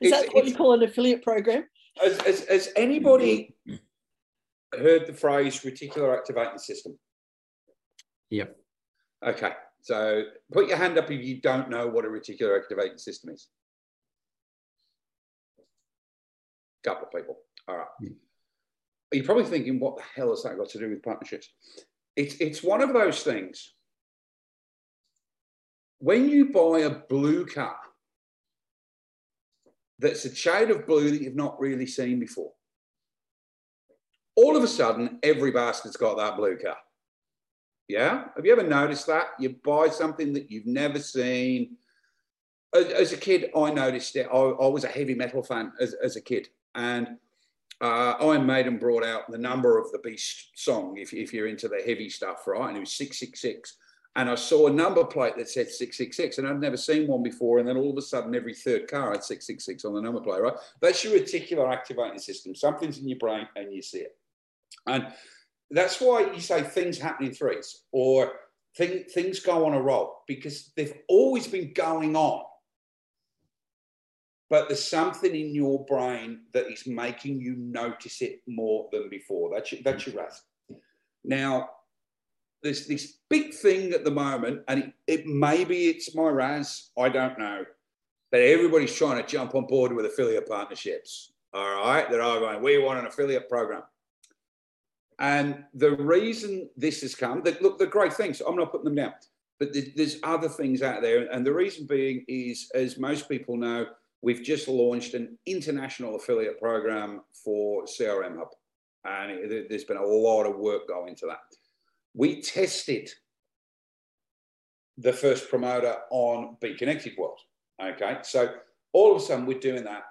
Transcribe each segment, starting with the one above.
Is that what you call an affiliate program? Has, has, has anybody heard the phrase reticular activating system? Yep. Okay. So put your hand up if you don't know what a reticular activating system is. Couple of people. All right. Yeah. You're probably thinking, what the hell has that got to do with partnerships? It's, it's one of those things. When you buy a blue car that's a shade of blue that you've not really seen before, all of a sudden, every bastard's got that blue car. Yeah? Have you ever noticed that? You buy something that you've never seen. As, as a kid, I noticed it. I, I, was a heavy metal fan as, as a kid. And uh, Iron Maiden brought out the number of the Beast song, if, if you're into the heavy stuff, right? And it was 666. And I saw a number plate that said 666, and I'd never seen one before. And then all of a sudden, every third car had 666 on the number plate, right? That's your reticular activating system. Something's in your brain and you see it. And that's why you say things happen in threes or thing, things go on a roll because they've always been going on. But there's something in your brain that is making you notice it more than before. That's your, that's your RAS. Now, there's this big thing at the moment, and it, it maybe it's my RAS, I don't know, but everybody's trying to jump on board with affiliate partnerships. All right, they're all going, we want an affiliate program. And the reason this has come, that look, the great things, I'm not putting them down, but there's other things out there. And the reason being is, as most people know, we've just launched an international affiliate program for CRM Hub. And there's been a lot of work going into that. We tested the First Promoter on Be Connected World. Okay. So all of a sudden we're doing that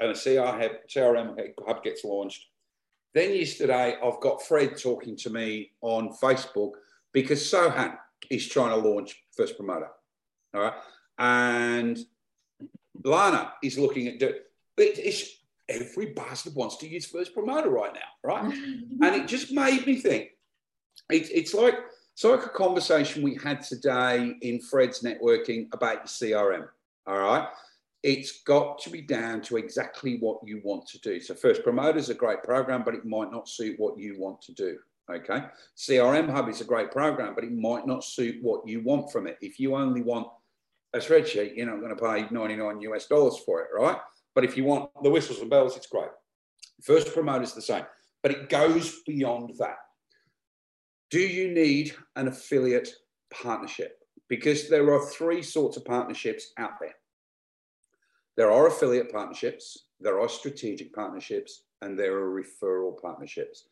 and a CRM hub gets launched then yesterday, I've got Fred talking to me on Facebook because Sohan is trying to launch First Promoter. All right. And Lana is looking at it. It's, every bastard wants to use First Promoter right now, right? and it just made me think. It, it's like it's like a conversation we had today in Fred's networking about your CRM. All right it's got to be down to exactly what you want to do. So, First Promoter is a great program, but it might not suit what you want to do. Okay. CRM Hub is a great program, but it might not suit what you want from it. If you only want a spreadsheet, you're not going to pay 99 US dollars for it, right? But if you want the whistles and bells, it's great. First Promoter is the same, but it goes beyond that. Do you need an affiliate partnership? Because there are three sorts of partnerships out there there are affiliate partnerships, there are strategic partnerships, and there are referral partnerships.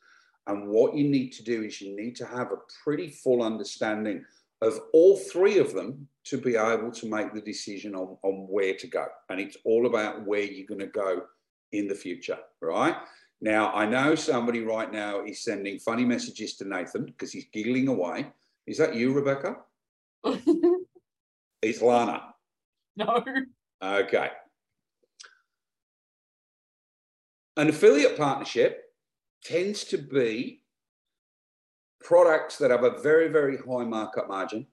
And what you need to do is you need to have a pretty full understanding of all three of them to be able to make the decision on, on where to go. And it's all about where you're going to go in the future, right? Now, I know somebody right now is sending funny messages to Nathan because he's giggling away. Is that you, Rebecca? it's Lana. No. Okay. An affiliate partnership tends to be products that have a very, very high markup margin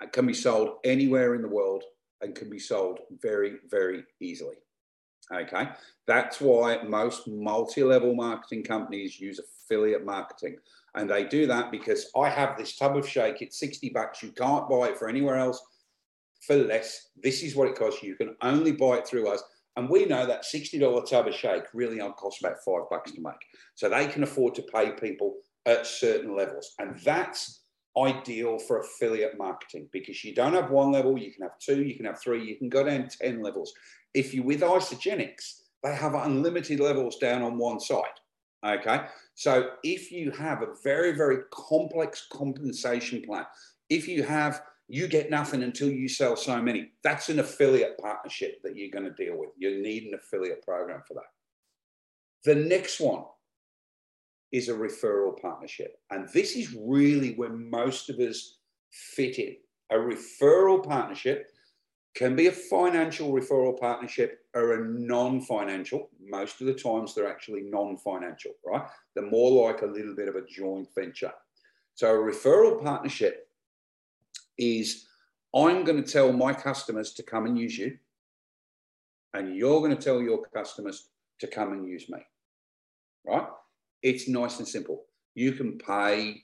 and can be sold anywhere in the world and can be sold very, very easily. Okay, that's why most multi level marketing companies use affiliate marketing. And they do that because I have this tub of shake, it's 60 bucks. You can't buy it for anywhere else for less. This is what it costs you. Can only buy it through us. And we know that $60 tub of shake really only costs about five bucks to make. So they can afford to pay people at certain levels. And that's ideal for affiliate marketing because you don't have one level, you can have two, you can have three, you can go down 10 levels. If you're with Isagenix, they have unlimited levels down on one side. Okay. So if you have a very, very complex compensation plan, if you have you get nothing until you sell so many. That's an affiliate partnership that you're going to deal with. You need an affiliate program for that. The next one is a referral partnership. And this is really where most of us fit in. A referral partnership can be a financial referral partnership or a non financial. Most of the times they're actually non financial, right? They're more like a little bit of a joint venture. So a referral partnership is I'm going to tell my customers to come and use you. and you're going to tell your customers to come and use me. Right? It's nice and simple. You can pay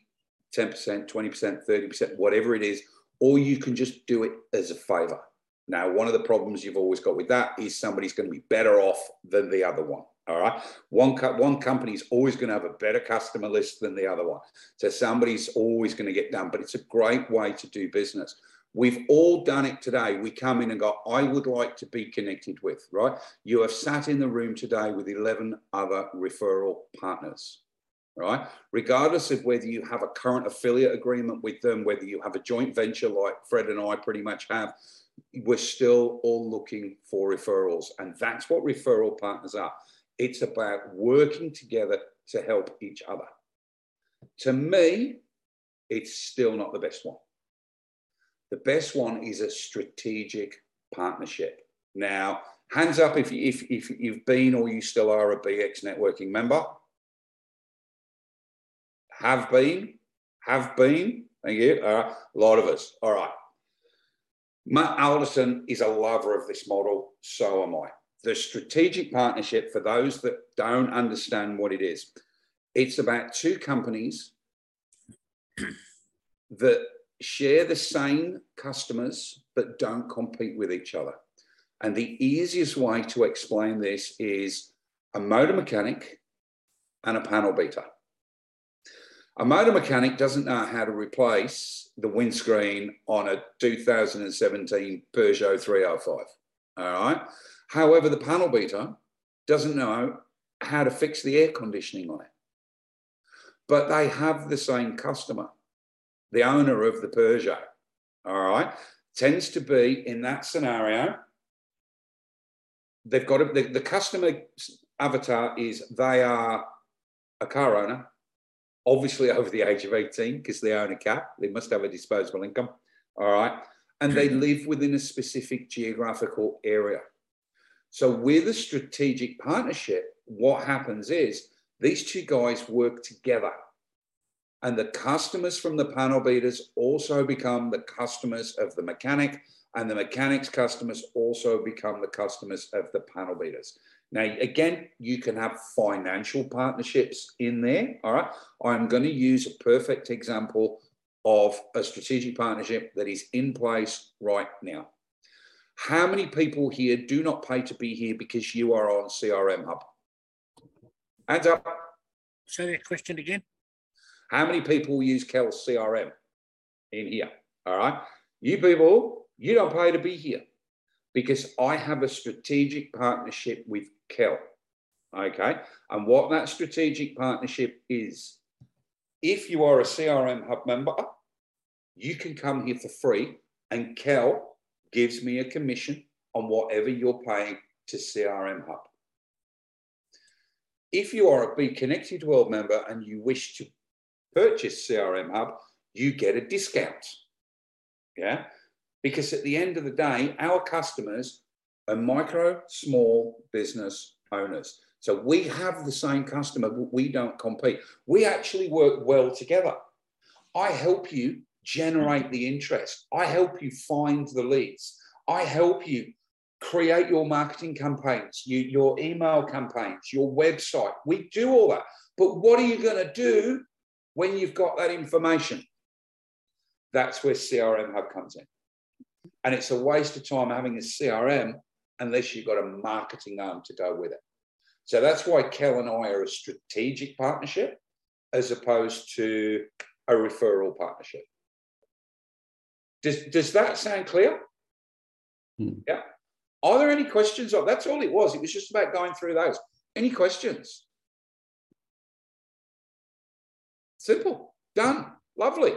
10%, 20%, 30%, whatever it is, or you can just do it as a favor. Now, one of the problems you've always got with that is somebody's going to be better off than the other one. All right. One, co- one company is always going to have a better customer list than the other one. So somebody's always going to get done, but it's a great way to do business. We've all done it today. We come in and go, I would like to be connected with, right? You have sat in the room today with 11 other referral partners, right? Regardless of whether you have a current affiliate agreement with them, whether you have a joint venture like Fred and I pretty much have, we're still all looking for referrals. And that's what referral partners are. It's about working together to help each other. To me, it's still not the best one. The best one is a strategic partnership. Now, hands up if, if, if you've been or you still are a BX networking member. Have been, have been. Thank you. All right. A lot of us. All right. Matt Alderson is a lover of this model. So am I. The strategic partnership, for those that don't understand what it is, it's about two companies that share the same customers but don't compete with each other. And the easiest way to explain this is a motor mechanic and a panel beater. A motor mechanic doesn't know how to replace the windscreen on a 2017 Peugeot 305. All right. However, the panel beater doesn't know how to fix the air conditioning on it. But they have the same customer, the owner of the Peugeot. All right. Tends to be in that scenario, they've got the, the customer avatar is they are a car owner obviously over the age of 18 because they own a car. They must have a disposable income. All right. And they mm-hmm. live within a specific geographical area. So, with a strategic partnership, what happens is these two guys work together. And the customers from the panel beaters also become the customers of the mechanic, and the mechanic's customers also become the customers of the panel beaters. Now, again, you can have financial partnerships in there. All right. I'm going to use a perfect example of a strategic partnership that is in place right now. How many people here do not pay to be here because you are on CRM Hub? Hands up. Say that question again. How many people use Kel's CRM in here? All right. You people, you don't pay to be here because I have a strategic partnership with Kel. Okay. And what that strategic partnership is, if you are a CRM Hub member, you can come here for free and Kel gives me a commission on whatever you're paying to CRM Hub. If you are a Be Connected World member and you wish to purchase CRM Hub, you get a discount. Yeah. Because at the end of the day, our customers are micro, small business owners. So we have the same customer, but we don't compete. We actually work well together. I help you generate the interest. I help you find the leads. I help you create your marketing campaigns, you, your email campaigns, your website. We do all that. But what are you going to do when you've got that information? That's where CRM Hub comes in. And it's a waste of time having a CRM unless you've got a marketing arm to go with it. So that's why Kel and I are a strategic partnership as opposed to a referral partnership. Does, does that sound clear? Hmm. Yeah. Are there any questions? Oh, that's all it was. It was just about going through those. Any questions? Simple. Done. Lovely.